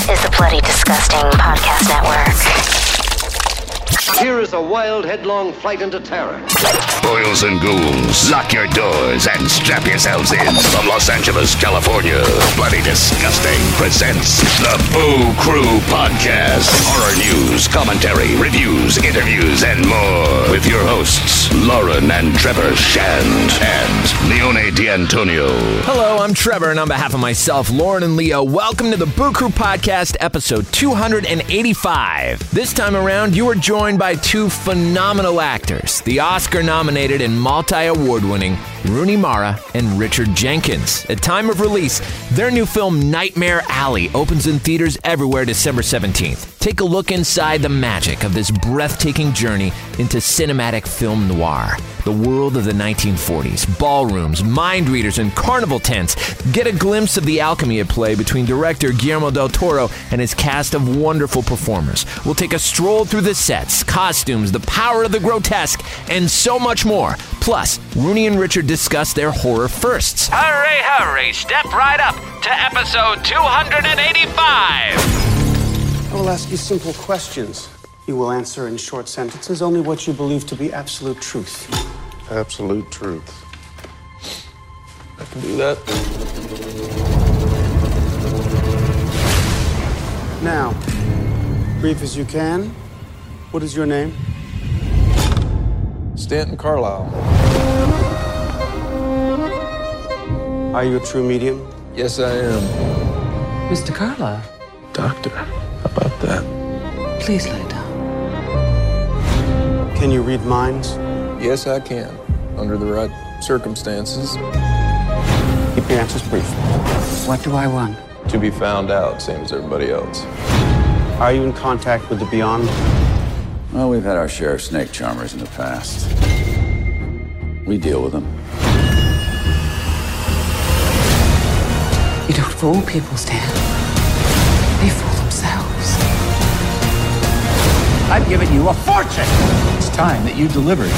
is the Bloody Disgusting Podcast Network. Here is a wild, headlong flight into terror. Boils and ghouls, lock your doors and strap yourselves in. From Los Angeles, California, Bloody Disgusting presents the Boo Crew Podcast. Horror news, commentary, reviews, interviews, and more. With your hosts, Lauren and Trevor Shand and Leone D'Antonio. Hello, I'm Trevor, and on behalf of myself, Lauren, and Leo, welcome to the Boo Crew Podcast, episode 285. This time around, you are joined by two phenomenal actors the Oscar nominated and multi award winning Rooney Mara and Richard Jenkins. At time of release, their new film Nightmare Alley opens in theaters everywhere December 17th. Take a look inside the magic of this breathtaking journey into cinematic film noir. The world of the 1940s, ballrooms, mind readers, and carnival tents. Get a glimpse of the alchemy at play between director Guillermo del Toro and his cast of wonderful performers. We'll take a stroll through the sets, costumes, the power of the grotesque, and so much more. Plus, Rooney and Richard discuss their horror firsts. Hurry, hurry, step right up to episode 285. I will ask you simple questions. You will answer in short sentences only what you believe to be absolute truth. Absolute truth. I can do that. Now, brief as you can, what is your name? Stanton Carlisle. Are you a true medium? Yes, I am. Mr. Carlisle, Doctor, how about that? please lay down. Can you read minds? Yes, I can. Under the right circumstances. Keep your answers brief. What do I want? To be found out, same as everybody else. Are you in contact with the beyond? Well, we've had our share of snake charmers in the past. We deal with them. You don't fool people, Stan. They fool themselves. I've given you a fortune. It's time that you delivered.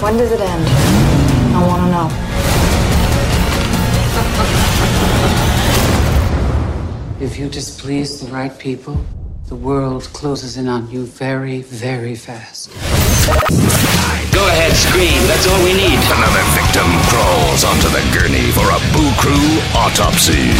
When does it end? I want to know. If you displease the right people, the world closes in on you very, very fast. Go ahead, scream. That's all we need. Another victim crawls onto the gurney for a Boo Crew autopsy.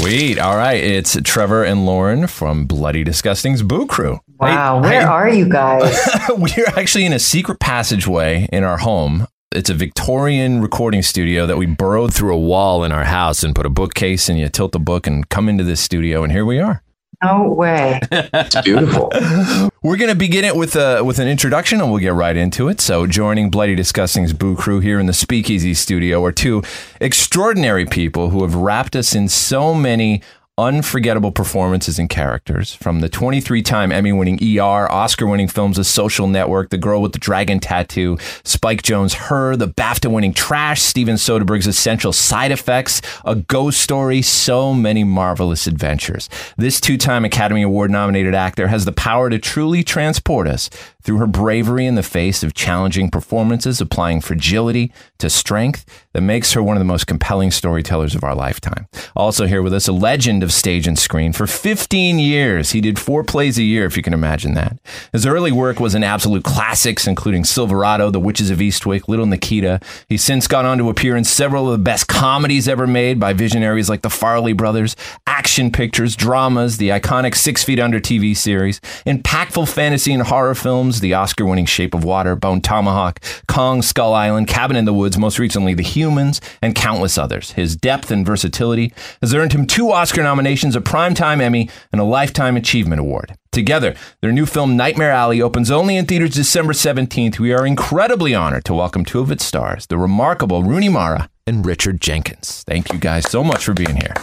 Sweet. All right. It's Trevor and Lauren from Bloody Disgusting's Boo Crew. Wow, where are you guys? We're actually in a secret passageway in our home. It's a Victorian recording studio that we burrowed through a wall in our house and put a bookcase and you tilt the book and come into this studio and here we are. No way. It's beautiful. We're going to begin it with a with an introduction, and we'll get right into it. So, joining Bloody Disgusting's Boo Crew here in the Speakeasy Studio are two extraordinary people who have wrapped us in so many unforgettable performances and characters from the 23 time Emmy winning ER, Oscar winning films The Social Network, The Girl with the Dragon Tattoo, Spike Jonze' Her, the BAFTA winning Trash, Steven Soderbergh's Essential Side Effects, A Ghost Story, so many marvelous adventures. This two time Academy Award nominated actor has the power to truly transport us through her bravery in the face of challenging performances, applying fragility to strength that makes her one of the most compelling storytellers of our lifetime. Also, here with us, a legend of stage and screen. For 15 years, he did four plays a year, if you can imagine that. His early work was in absolute classics, including Silverado, The Witches of Eastwick, Little Nikita. He's since gone on to appear in several of the best comedies ever made by visionaries like the Farrelly brothers, action pictures, dramas, the iconic Six Feet Under TV series, impactful fantasy and horror films, the Oscar winning Shape of Water, Bone Tomahawk, Kong, Skull Island, Cabin in the Woods, most recently The Humans, and countless others. His depth and versatility has earned him two Oscar nominations, a Primetime Emmy, and a Lifetime Achievement Award. Together, their new film Nightmare Alley opens only in theaters December 17th. We are incredibly honored to welcome two of its stars, the remarkable Rooney Mara and Richard Jenkins. Thank you guys so much for being here.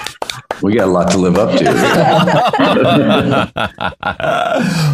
We got a lot to live up to.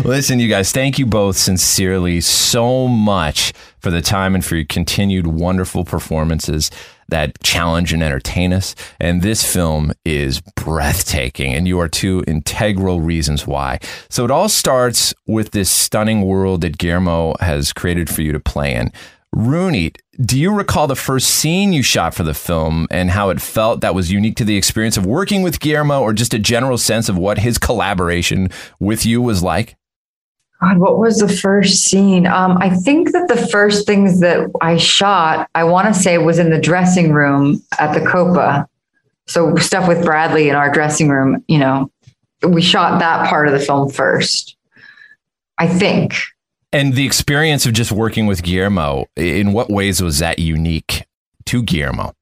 Listen, you guys, thank you both sincerely so much for the time and for your continued wonderful performances that challenge and entertain us. And this film is breathtaking, and you are two integral reasons why. So it all starts with this stunning world that Guillermo has created for you to play in. Rooney, do you recall the first scene you shot for the film and how it felt that was unique to the experience of working with Guillermo or just a general sense of what his collaboration with you was like? God, what was the first scene? Um, I think that the first things that I shot, I want to say, was in the dressing room at the Copa. So stuff with Bradley in our dressing room, you know, we shot that part of the film first. I think. And the experience of just working with Guillermo, in what ways was that unique to Guillermo?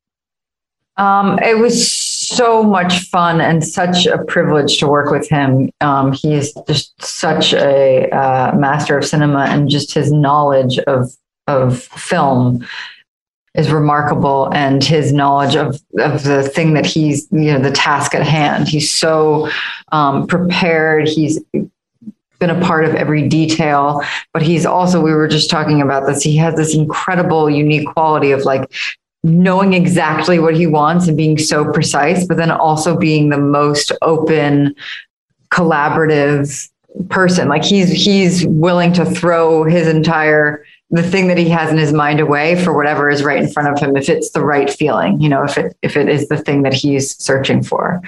Um, it was so much fun and such a privilege to work with him. Um, he is just such a uh, master of cinema, and just his knowledge of of film is remarkable, and his knowledge of of the thing that he's you know the task at hand. He's so um, prepared. He's been a part of every detail, but he's also, we were just talking about this, he has this incredible, unique quality of like knowing exactly what he wants and being so precise, but then also being the most open, collaborative person. Like he's he's willing to throw his entire the thing that he has in his mind away for whatever is right in front of him if it's the right feeling you know if it if it is the thing that he's searching for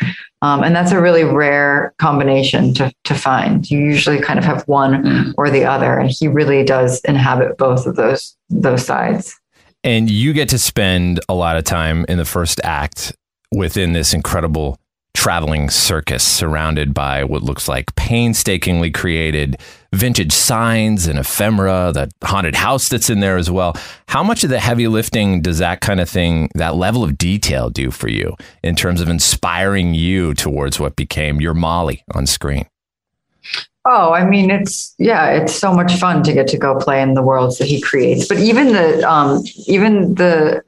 um, and that's a really rare combination to to find you usually kind of have one mm. or the other and he really does inhabit both of those those sides and you get to spend a lot of time in the first act within this incredible traveling circus surrounded by what looks like painstakingly created vintage signs and ephemera, the haunted house that's in there as well. How much of the heavy lifting does that kind of thing, that level of detail do for you in terms of inspiring you towards what became your Molly on screen? Oh, I mean, it's yeah, it's so much fun to get to go play in the worlds that he creates. But even the um, even the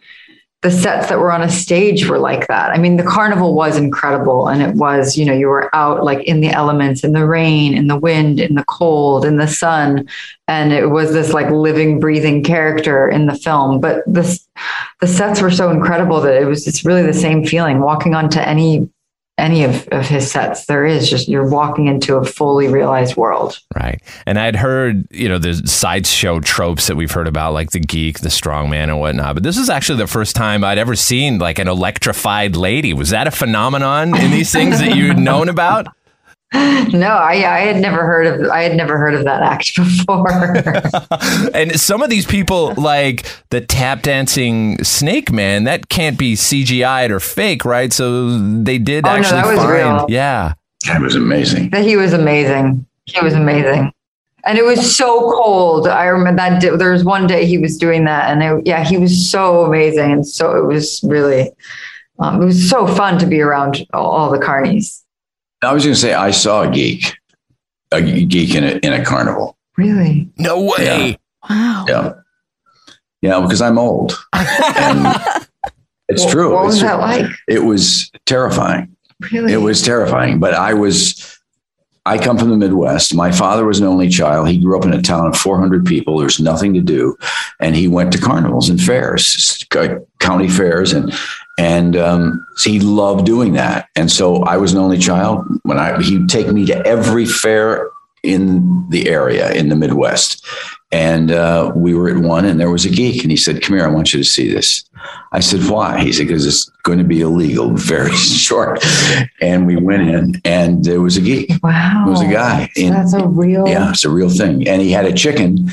the sets that were on a stage were like that. I mean, the carnival was incredible. And it was, you know, you were out like in the elements, in the rain, in the wind, in the cold, in the sun. And it was this like living, breathing character in the film. But this, the sets were so incredible that it was, it's really the same feeling walking onto any any of, of his sets there is just you're walking into a fully realized world. Right. And i'd heard you know the sideshow tropes that we've heard about like the geek the strongman and whatnot. But this is actually the first time i'd ever seen like an electrified lady. Was that a phenomenon in these things that you'd known about no, I, I had never heard of I had never heard of that act before. and some of these people, like the tap dancing snake man, that can't be CGI'd or fake, right? So they did oh, actually no, find, real. yeah, that was amazing. That he was amazing. He was amazing, and it was so cold. I remember that day, there was one day he was doing that, and it, yeah, he was so amazing, and so it was really, um, it was so fun to be around all, all the carnies. I was going to say I saw a geek, a geek in a in a carnival. Really? No way! Yeah. Wow. Yeah, yeah, because I'm old. it's well, true. What it's was true. that like? It was terrifying. Really? It was terrifying. But I was. I come from the Midwest. My father was an only child. He grew up in a town of 400 people. There's nothing to do, and he went to carnivals and fairs, county fairs, and and um, so he loved doing that. And so I was an only child. When I he'd take me to every fair in the area in the Midwest, and uh, we were at one, and there was a geek, and he said, "Come here, I want you to see this." I said, "Why?" He said, "Because it's going to be illegal, very short." And we went in, and there was a geek. Wow, it was a guy. So that's a real. Yeah, it's a real thing, and he had a chicken,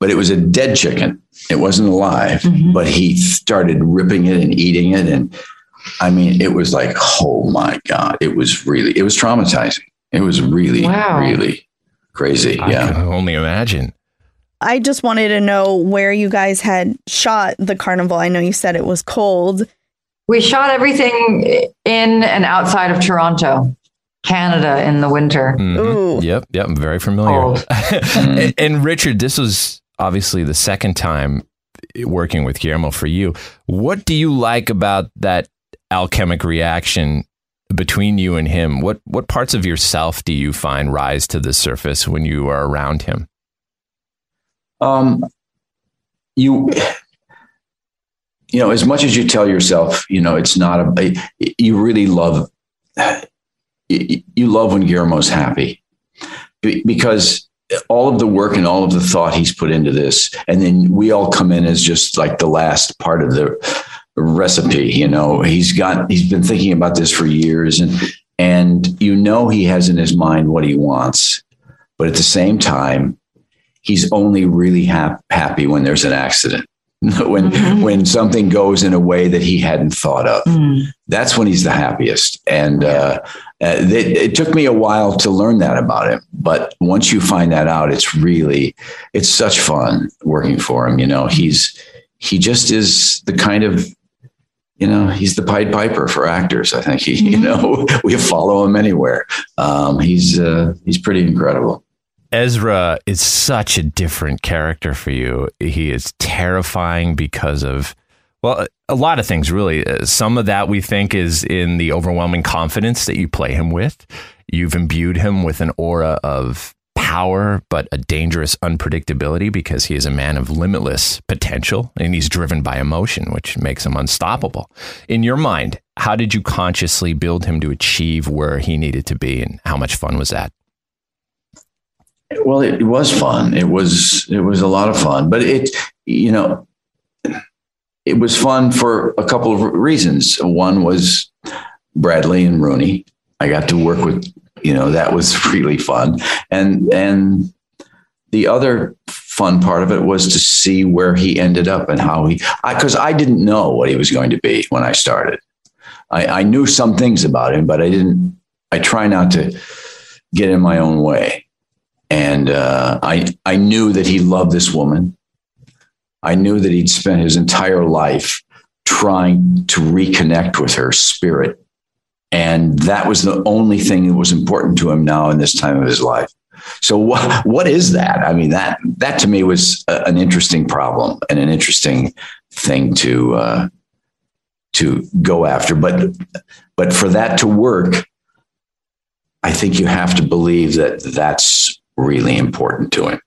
but it was a dead chicken it wasn't alive, mm-hmm. but he started ripping it and eating it. And I mean, it was like, oh my God. It was really, it was traumatizing. It was really, wow. really crazy. I yeah. can only imagine. I just wanted to know where you guys had shot the carnival. I know you said it was cold. We shot everything in and outside of Toronto. Canada in the winter. Mm-hmm. Yep, yep, I'm very familiar. and, and Richard, this was obviously the second time working with Guillermo for you. What do you like about that alchemic reaction between you and him? What what parts of yourself do you find rise to the surface when you are around him? Um, you you know, as much as you tell yourself, you know, it's not a you really love you love when Guillermo's happy because all of the work and all of the thought he's put into this, and then we all come in as just like the last part of the recipe. You know, he's got he's been thinking about this for years, and and you know he has in his mind what he wants, but at the same time, he's only really hap- happy when there's an accident. when Mm-hmm. when something goes in a way that he hadn't thought of Mm. that's when he's the happiest and uh, uh, it, it took me a while to learn that about him but once you find that out it's really it's such fun working for him you know he's he just is the kind of you know he's the pied piper for actors i think he you know we follow him anywhere um, he's uh, he's pretty incredible Ezra is such a different character for you. He is terrifying because of, well, a lot of things, really. Uh, Some of that we think is in the overwhelming confidence that you play him with. You've imbued him with an aura of power, but a dangerous unpredictability because he is a man of limitless potential and he's driven by emotion, which makes him unstoppable. In your mind, how did you consciously build him to achieve where he needed to be and how much fun was that? Well, it, was fun. It was it was a lot of fun, but it you know it was fun for a couple of reasons. One was Bradley and Rooney. I got to work with you know that was really fun, and and the other fun part of it was to see where he ended up and how he because I, I, didn't know what he was going to be when I started. I, I knew some things about him, but I didn't. I try not to get in my own way and uh, I I knew that he loved this woman. I knew that he'd spent his entire life trying to reconnect with her spirit, and that was the only thing that was important to him now in this time of his life. So what what is that? I mean that that to me was a, an interesting problem and an interesting thing to uh, to go after. But but for that to work, I think you have to believe that that's really important to him.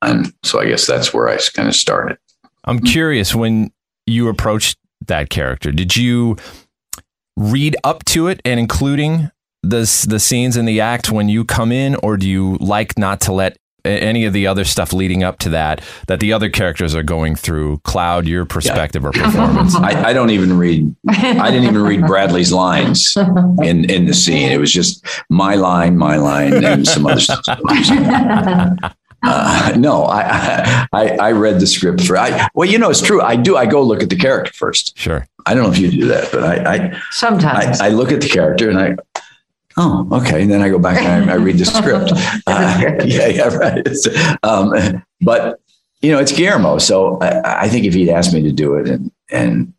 And so I guess that's where I kind of started. I'm curious when you approached that character, did you read up to it and including the the scenes in the act when you come in or do you like not to let any of the other stuff leading up to that that the other characters are going through cloud your perspective yeah. or performance? I, I, don't even read i didn't even read bradley's lines in in the scene. It was just my line my line and some other stuff uh, no I, I i read the script for i well you know it's true i do i go look at the character first sure i don't know if you do that but i i sometimes i, I look at the character and i Oh, okay. And then I go back and I, I read the script. Uh, yeah, yeah, right. Um, but you know, it's Guillermo, so I, I, think if he'd asked me to do it and and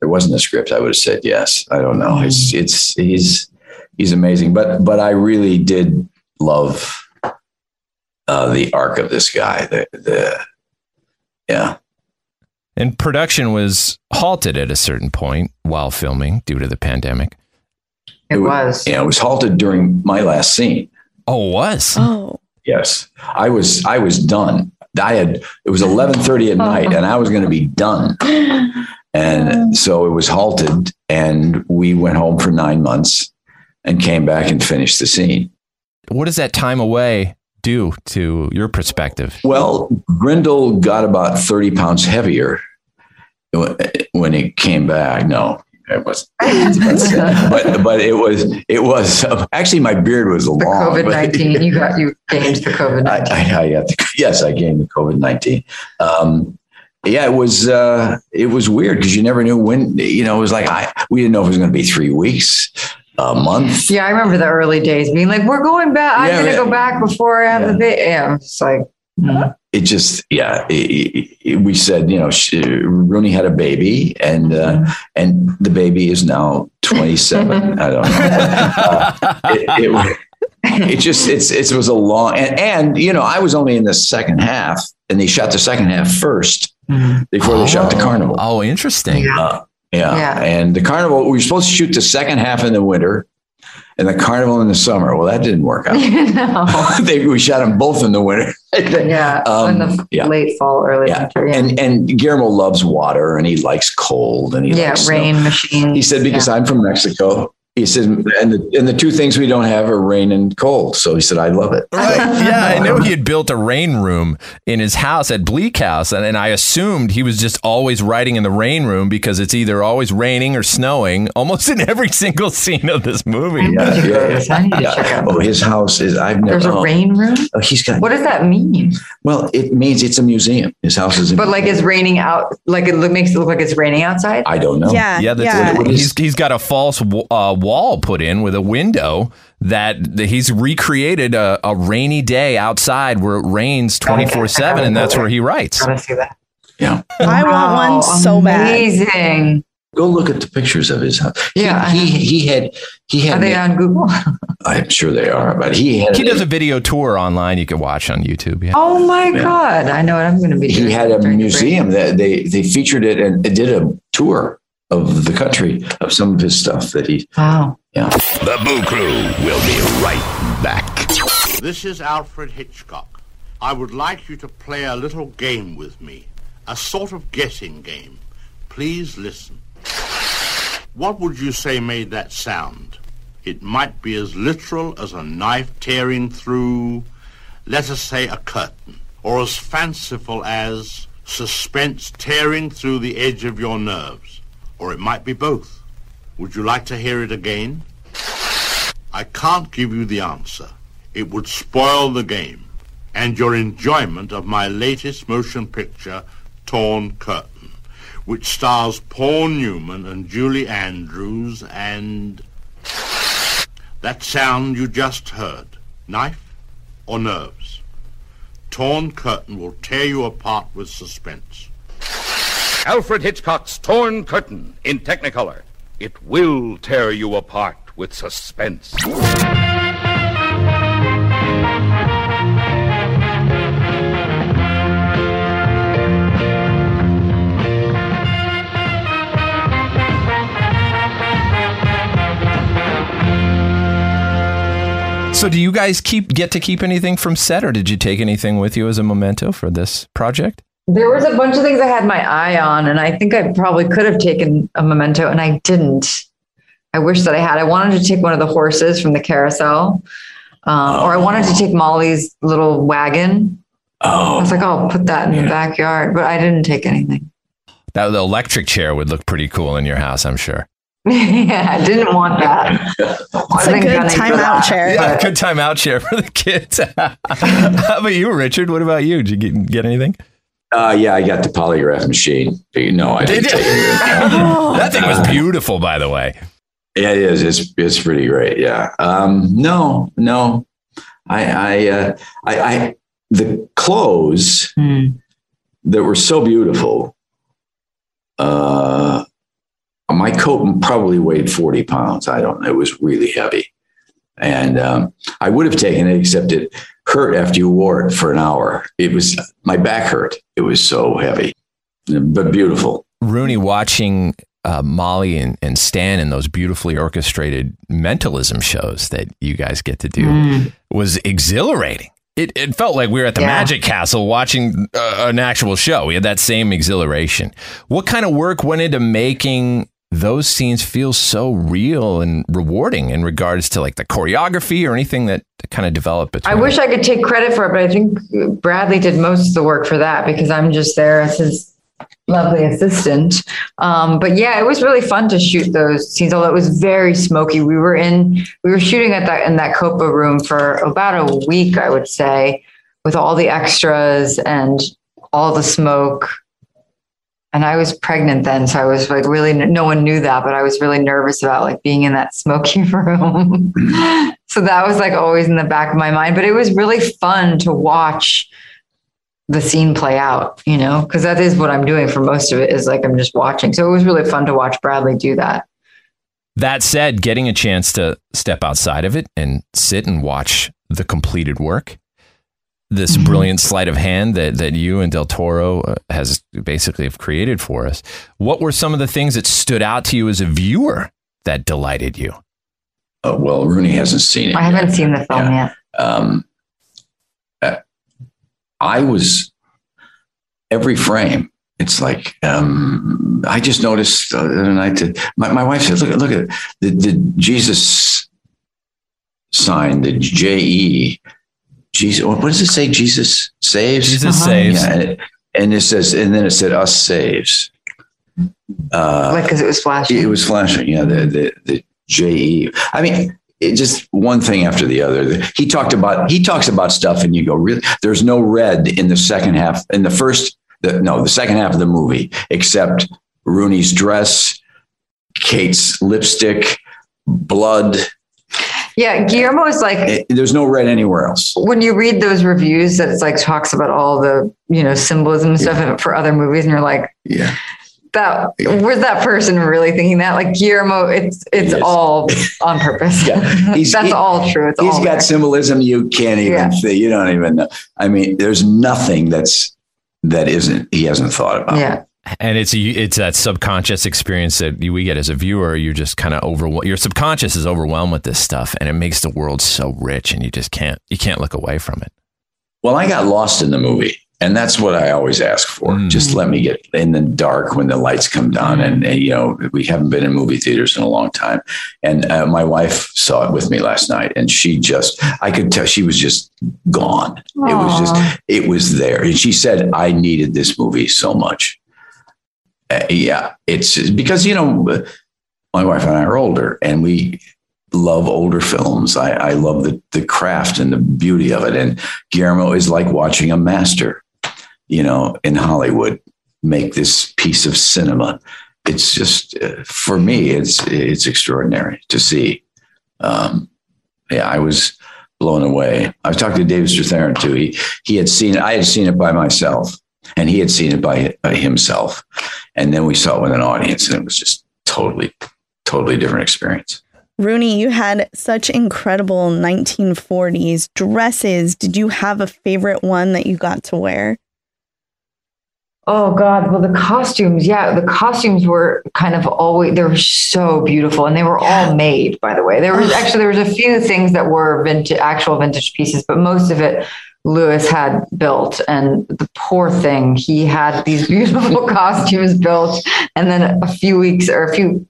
there wasn't a script, I would have said yes. I don't know. It's it's he's he's amazing, but but I really did love uh, the arc of this guy. The the yeah. And production was halted at a certain point while filming due to the pandemic. It, it was. Yeah, it was halted during my last scene. Oh, it was. Oh. Yes. I was I was done. I had it was 11:30 at night and I was going to be done. And so it was halted and we went home for 9 months and came back and finished the scene. What is that time away do to your perspective? Well, Grindle got about 30 pounds heavier when he came back. No, it was, but but it was it was actually my beard was the long. COVID nineteen, you got you gained the COVID nineteen. I, I, I the, yes, I gained the COVID nineteen. Um, yeah, it was uh, it was weird because you never knew when. You know, it was like I we didn't know if it was going to be three weeks, a month. Yeah, I remember the early days being like, "We're going back. I'm going to go back before I have yeah. the baby." Yeah, it's like. Mm-hmm it just yeah it, it, we said you know she, rooney had a baby and uh, and the baby is now 27 i don't know uh, it, it, just it's it was a long and, and you know i was only in the second half and they shot the second half first before they oh, shot the carnival oh interesting uh, yeah. yeah and the carnival we were supposed to shoot the second half in the winter and the carnival in the summer. Well, that didn't work out. no. they, we shot them both in the winter. yeah, um, in the yeah. late fall, early yeah. winter. Yeah. And and Guillermo loves water and he likes cold and he yeah likes rain snow. machine. He said because. I'm from Mexico. He said, and the, and the two things we don't have are rain and cold. So he said, I love it. Right. Yeah, I know he had built a rain room in his house at Bleak House, and, and I assumed he was just always writing in the rain room because it's either always raining or snowing almost in every single scene of this movie. Yeah, yeah, yeah. Oh, his house is, I've never. There's a oh, rain room. oh, he's got, What does that mean? well, it means it's a museum. His house is, a But like it's raining out, like it look, makes it look like it's raining outside. I don't know. Yeah. Yeah, that's yeah. What is- he's he's got a false uh, wall put in with a window that that he's recreated a, a rainy day outside where it rains twenty four seven, and that's where he writes. Gotta see that. Yeah. I want one so bad. Amazing. Go look at the pictures of his house. Yeah. He, he, had, he Are had, they on Google? I'm sure they are, but he had, He does a video tour online you can watch on YouTube. Yeah. Oh my God. I know what I'm going to be doing. he had a during the break. museum that they, they featured it and it did a tour of the country of some of his stuff that he, Wow. yeah. The Boo Crew will be right back. This is Alfred Hitchcock. I would like you to play a little game with me, a sort of guessing game. Please listen. What would you say made that sound? It might be as literal as a knife tearing through, let us say, a curtain, or as fanciful as suspense tearing through the edge of your nerves, or it might be both. Would you like to hear it again? I can't give you the answer. It would spoil the game and your enjoyment of my latest motion picture, Torn Curtain, which stars Paul Newman and Julie Andrews and that sound you just heard, knife or nerves. Torn Curtain will tear you apart with suspense. Alfred Hitchcock's Torn Curtain in Technicolor. It will tear you apart with suspense. So, do you guys keep get to keep anything from set, or did you take anything with you as a memento for this project? There was a bunch of things I had my eye on, and I think I probably could have taken a memento, and I didn't. I wish that I had. I wanted to take one of the horses from the carousel, uh, or I wanted to take Molly's little wagon. Oh, I was like, oh, I'll put that in the backyard, but I didn't take anything. That the electric chair would look pretty cool in your house, I'm sure. yeah, I didn't want that. It's a good timeout chair. Yeah, good timeout chair for the kids. How about you, Richard? What about you? Did you get, get anything? Uh, yeah, I got the polygraph machine. No, I didn't Did take it. that thing was beautiful, by the way. Yeah, it is. It's it's pretty great. Yeah. Um, no, no. I I uh, I, I the clothes that were so beautiful. Uh, my coat probably weighed forty pounds. I don't. It was really heavy, and um, I would have taken it, except it hurt after you wore it for an hour. It was my back hurt. It was so heavy, but beautiful. Rooney watching uh, Molly and, and Stan in those beautifully orchestrated mentalism shows that you guys get to do Mm. was exhilarating. It, it felt like we were at the Yeah. Magic Castle watching uh, an actual show. We had that same exhilaration. What kind of work went into making those scenes feel so real and rewarding in regards to like the choreography or anything that kind of developed between? I wish I could take credit for it, but I think Bradley did most of the work for that because I'm just there as his lovely assistant. Um, but yeah, it was really fun to shoot those scenes, although it was very smoky. We were in, we were shooting at that in that Copa room for about a week, I would say, with all the extras and all the smoke. And I was pregnant then, so I was like really no one knew that, but I was really nervous about like being in that smoky room. so that was like always in the back of my mind, but it was really fun to watch the scene play out, you know, because that is what I'm doing for most of it is like I'm just watching. So it was really fun to watch Bradley do that. That said, getting a chance to step outside of it and sit and watch the completed work, this Mm-hmm. brilliant sleight of hand that, that you and Del Toro uh, has basically have created for us, what were some of the things that stood out to you as a viewer that delighted you? Uh, well, Rooney hasn't seen it. I haven't seen the film yet. um, uh, I was every frame it's like um, I just noticed uh, the other night that my, my wife said, "Look, look at the, the Jesus sign, the J E. Jesus, what does it say? Jesus saves. Jesus saves. Yeah, and, it, and it says, and then it said, "Us saves." Uh, like because it was flashing. it was flashing. Yeah, the the the J E. I mean, it just one thing after the other. He talked about he talks about stuff, and you go, really? There's no red in the second half. In the first, the, no, the second half of the movie, except Rooney's dress, Kate's lipstick, blood. Yeah, Guillermo is like It- there's no red anywhere else. when you read those reviews that it's like talks about all the you know symbolism and stuff for other movies, and you're like, Yeah, that was that person really thinking that? Like Guillermo, it's it's Yes. all on purpose. He's- That's he- all true. It's he's all got there. symbolism you can't even. Yeah. Think, you don't even know. I mean, there's nothing that's that isn't he hasn't thought about. Yeah. And it's it's that subconscious experience that we get as a viewer. You're just kind of overwhelmed. Your subconscious is overwhelmed with this stuff, and it makes the world so rich, and you just can't you can't look away from it. Well, I got lost in the movie, and that's what I always ask for. Mm. Just let me get in the dark when the lights come down, and, and, you know we haven't been in movie theaters in a long time. And uh, my wife saw it with me last night, and she just I could tell she was just gone. It was just it was there, and she said I needed this movie so much. Uh, yeah, it's because you know my wife and I are older, and we love older films. I, I love the the craft and the beauty of it. And Guillermo is like watching a master, you know, in Hollywood make this piece of cinema. It's just uh, for me, it's it's extraordinary to see. Um, yeah, I was blown away. I was talking to David Strathairn too. He he had seen it. I had seen it by myself, and he had seen it by, by himself, and then we saw it with an audience, and it was just totally, totally different experience. Rooney, you had such incredible 1940s dresses. Did you have a favorite one that you got to wear? Oh God! Well, the costumes, yeah, the costumes were kind of always they were so beautiful, and they were all made. By the way, there was actually there was a few things that were vintage, actual vintage pieces, but most of it Luis had built. And the poor thing, he had these beautiful costumes built, and then a few weeks or a few,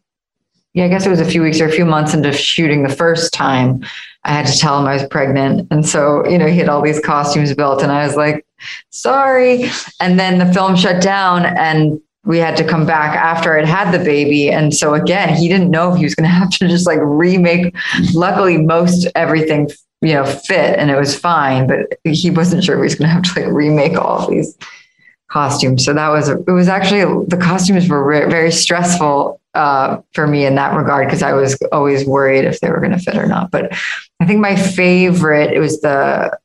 yeah, I guess it was a few weeks or a few months into shooting the first time, I had to tell him I was pregnant, and so you know he had all these costumes built, and I was like sorry. And then the film shut down and we had to come back after I'd had the baby. And so again, he didn't know if he was going to have to just like remake. Luckily, most everything, you know, fit and it was fine, but he wasn't sure if he was going to have to like remake all of these costumes. So that was, it was actually, the costumes were re- very stressful uh, for me in that regard because I was always worried if they were going to fit or not. But I think my favorite, it was the,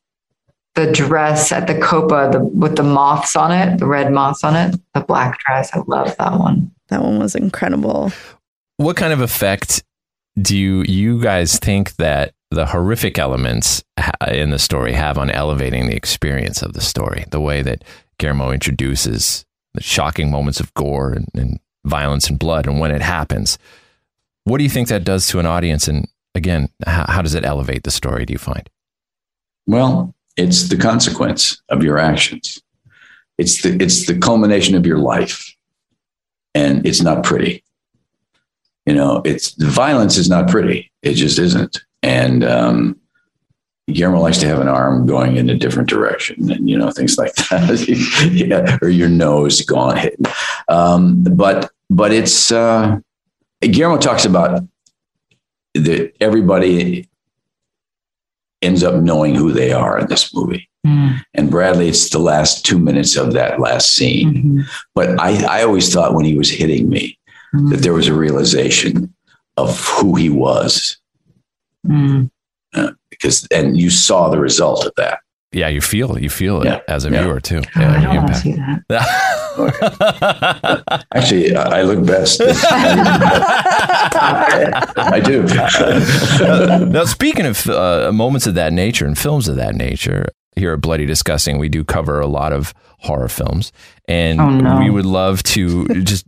the dress at the Copa the, with the moths on it, the red moths on it, the black dress. I love that one. That one was incredible. What kind of effect do you you guys think that the horrific elements in the story have on elevating the experience of the story? The way that Guillermo introduces the shocking moments of gore and, and violence and blood, and when it happens, what do you think that does to an audience? And again, how, how does it elevate the story? Do you find? Well, it's the consequence of your actions. It's the it's the culmination of your life, and it's not pretty. You know, it's the violence is not pretty. It just isn't. And um, Guillermo likes to have an arm going in a different direction, and you know things like that, yeah, or your nose gone hitting. Um, but but it's uh, Guillermo talks about that everybody ends up knowing who they are in this movie. And Bradley, it's the last two minutes of that last scene. But I, I always thought when he was hitting me that there was a realization of who he was. Uh, because, and you saw the result of that. Yeah, you feel you feel it Yeah. as a Yeah. viewer too. Oh, I don't want to see that. Actually, I I look best. I do. now, speaking of uh, moments of that nature and films of that nature, here at Bloody Disgusting, we do cover a lot of horror films, and Oh, no. we would love to just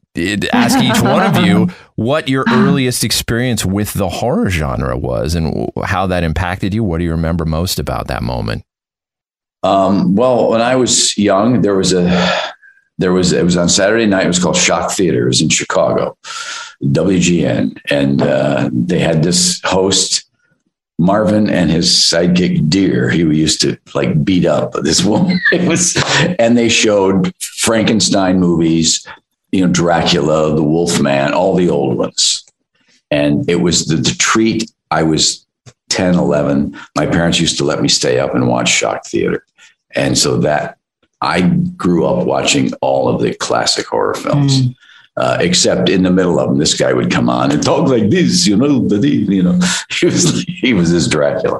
ask each one of you what your earliest experience with the horror genre was, and how that impacted you. What do you remember most about that moment? Um, well, when I was young, there was a there was it was on Saturday night. It was called Shock Theater. It was in Chicago, WGN, and uh, they had this host. Marvin and his sidekick Dear, he used to like beat up this woman. It was, and they showed Frankenstein movies, you know, Dracula, the Wolfman, all the old ones. And it was the, the treat. I was 10, 11. My parents used to let me stay up and watch Shock Theater. And so that I grew up watching all of the classic horror films. Mm. Uh, except in the middle of them, this guy would come on and talk like this, you know, the, you know, he was, he was this Dracula,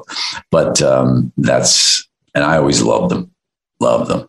but, um, that's, and I always loved them, loved them.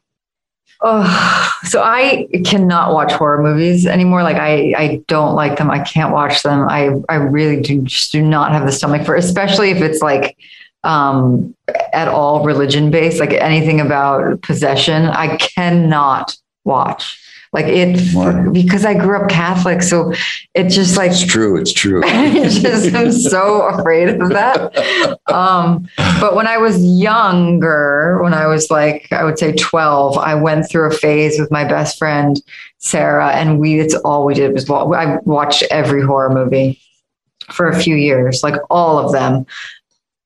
Oh, so I cannot watch horror movies anymore. Like I, I don't like them. I can't watch them. I, I really do just do not have the stomach for, especially if it's like um, at all religion based, like anything about possession. I cannot watch. Like it because I grew up Catholic, so it just like It's true. It's true. I just am so afraid of that. Um, but when I was younger, when I was like, I would say 12, I went through a phase with my best friend, Sarah, and we, it's all we did was I watched every horror movie for a few years, like all of them.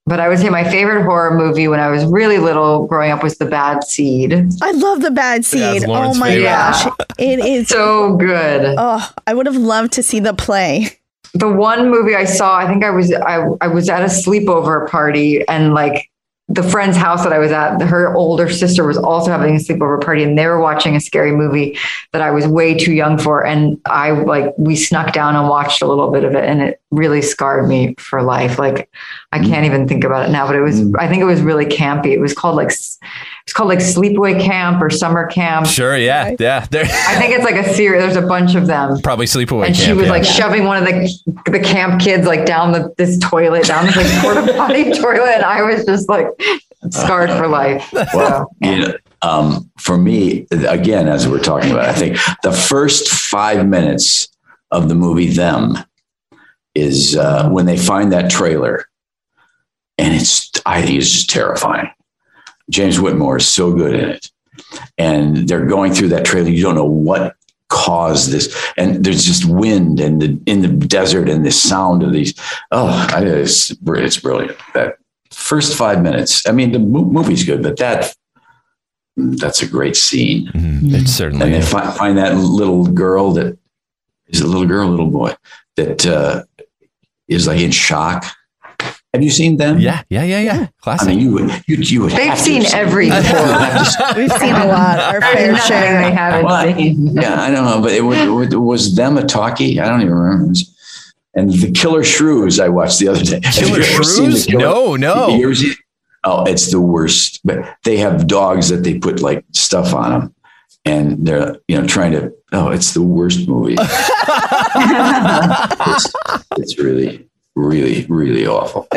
But I would say my favorite horror movie when I was really little growing up was The Bad Seed. I love the bad seed. oh my favorite. gosh. It is so good. Oh, I would have loved to see the play. the one movie I saw, I think I was I, I was at a sleepover party and like the friend's house that I was at, her older sister was also having a sleepover party and they were watching a scary movie that I was way too young for. And I like we snuck down and watched a little bit of it and it really scarred me for life. Like I can't even think about it now, but it was mm. I think it was really campy. It was called like it's called like sleepaway camp or summer camp. Sure, yeah, yeah. There, I think it's like a series. There's a bunch of them probably sleepaway. and she was yeah. like shoving one of the the camp kids like down the this toilet down this like porta potty toilet and I was just like scarred for life. Well, you know, um, for me, again, as we're talking about, I think the first five minutes of the movie "Them" is uh, when they find that trailer, and it's I think it's just terrifying. James Whitmore is so good in it, and they're going through that trailer. You don't know what caused this, and there's just wind and the in the desert and the sound of these. Oh, I, it's it's brilliant. That first five minutes. I mean, the mo- movie's good, but that that's a great scene. It certainly And they fi- find that little girl that is a little girl, little boy that uh, is like in shock. Have you seen them? Yeah, yeah, yeah, yeah. Classic. I mean, you would you, you would. They've have seen have seen every We've seen a lot, our There's fair share. they haven't Well, seen. yeah, I don't know, but it was, was them a talkie? I don't even remember. It was- And the Killer Shrews I watched the other day. Have Killer you ever seen the Shrews? No, no. You Oh, it's the worst. But they have dogs that they put like stuff on them, and they're you know trying to. Oh, it's the worst movie. it's, it's really, really, really awful.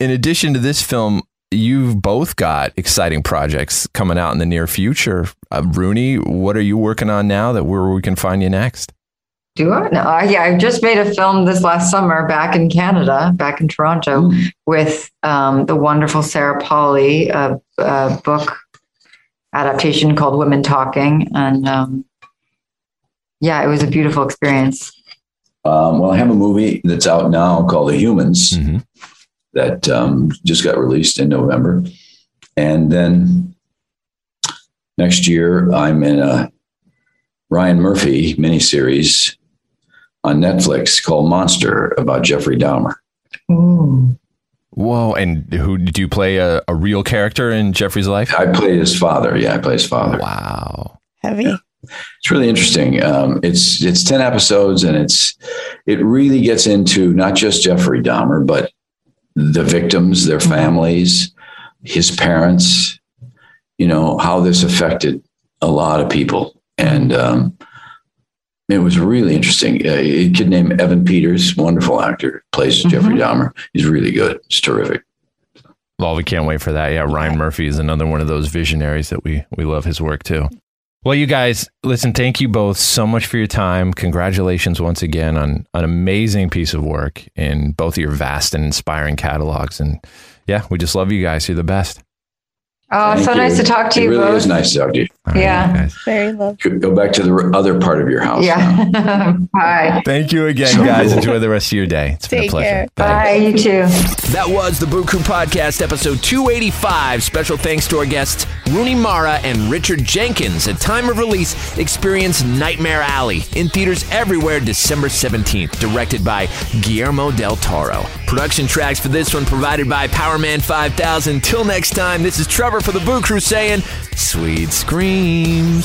In addition to this film, you've both got exciting projects coming out in the near future. Uh, Rooney, what are you working on now that where we can find you next? Do I? No, I, yeah, I just made a film this last summer back in Canada, back in Toronto, with um, the wonderful Sarah Polley, a, a book adaptation called Women Talking. And um, yeah, it was a beautiful experience. Um, well, I have a movie that's out now called The Humans that um, just got released in November. And then next year, I'm in a Ryan Murphy miniseries on Netflix called Monster about Jeffrey Dahmer. Whoa! And who do you play a, a real character in Jeffrey's life? I play his father. Yeah, I play his father. Wow. Heavy. It's really interesting. Um, it's it's ten episodes, and it's it really gets into not just Jeffrey Dahmer, but the victims, their families, his parents. You know how this affected a lot of people, and um, it was really interesting. Uh, a kid named Evan Peters, wonderful actor, plays Jeffrey Dahmer. He's really good. It's terrific. Well, we can't wait for that. Yeah, Ryan Murphy is another one of those visionaries that we we love his work too. Well, you guys, listen, thank you both so much for your time. Congratulations once again on an amazing piece of work in both of your vast and inspiring catalogs. And yeah, we just love you guys. You're the best. Oh, Thank so nice to talk to it you really both. is nice to talk to you. Yeah. Very lovely. Go back to the other part of your house. Yeah. Bye. Thank you again, So guys. cool. Enjoy the rest of your day. It's been a pleasure. care. Bye. You too. That was the Boo Crew Podcast, episode 285. Special thanks to our guests, Rooney Mara and Richard Jenkins. At time of release, experience Nightmare Alley in theaters everywhere December 17th, directed by Guillermo del Toro. Production tracks for this one provided by Powerman 5000. Till next time, this is Trevor for the Boo Crew saying, sweet screams.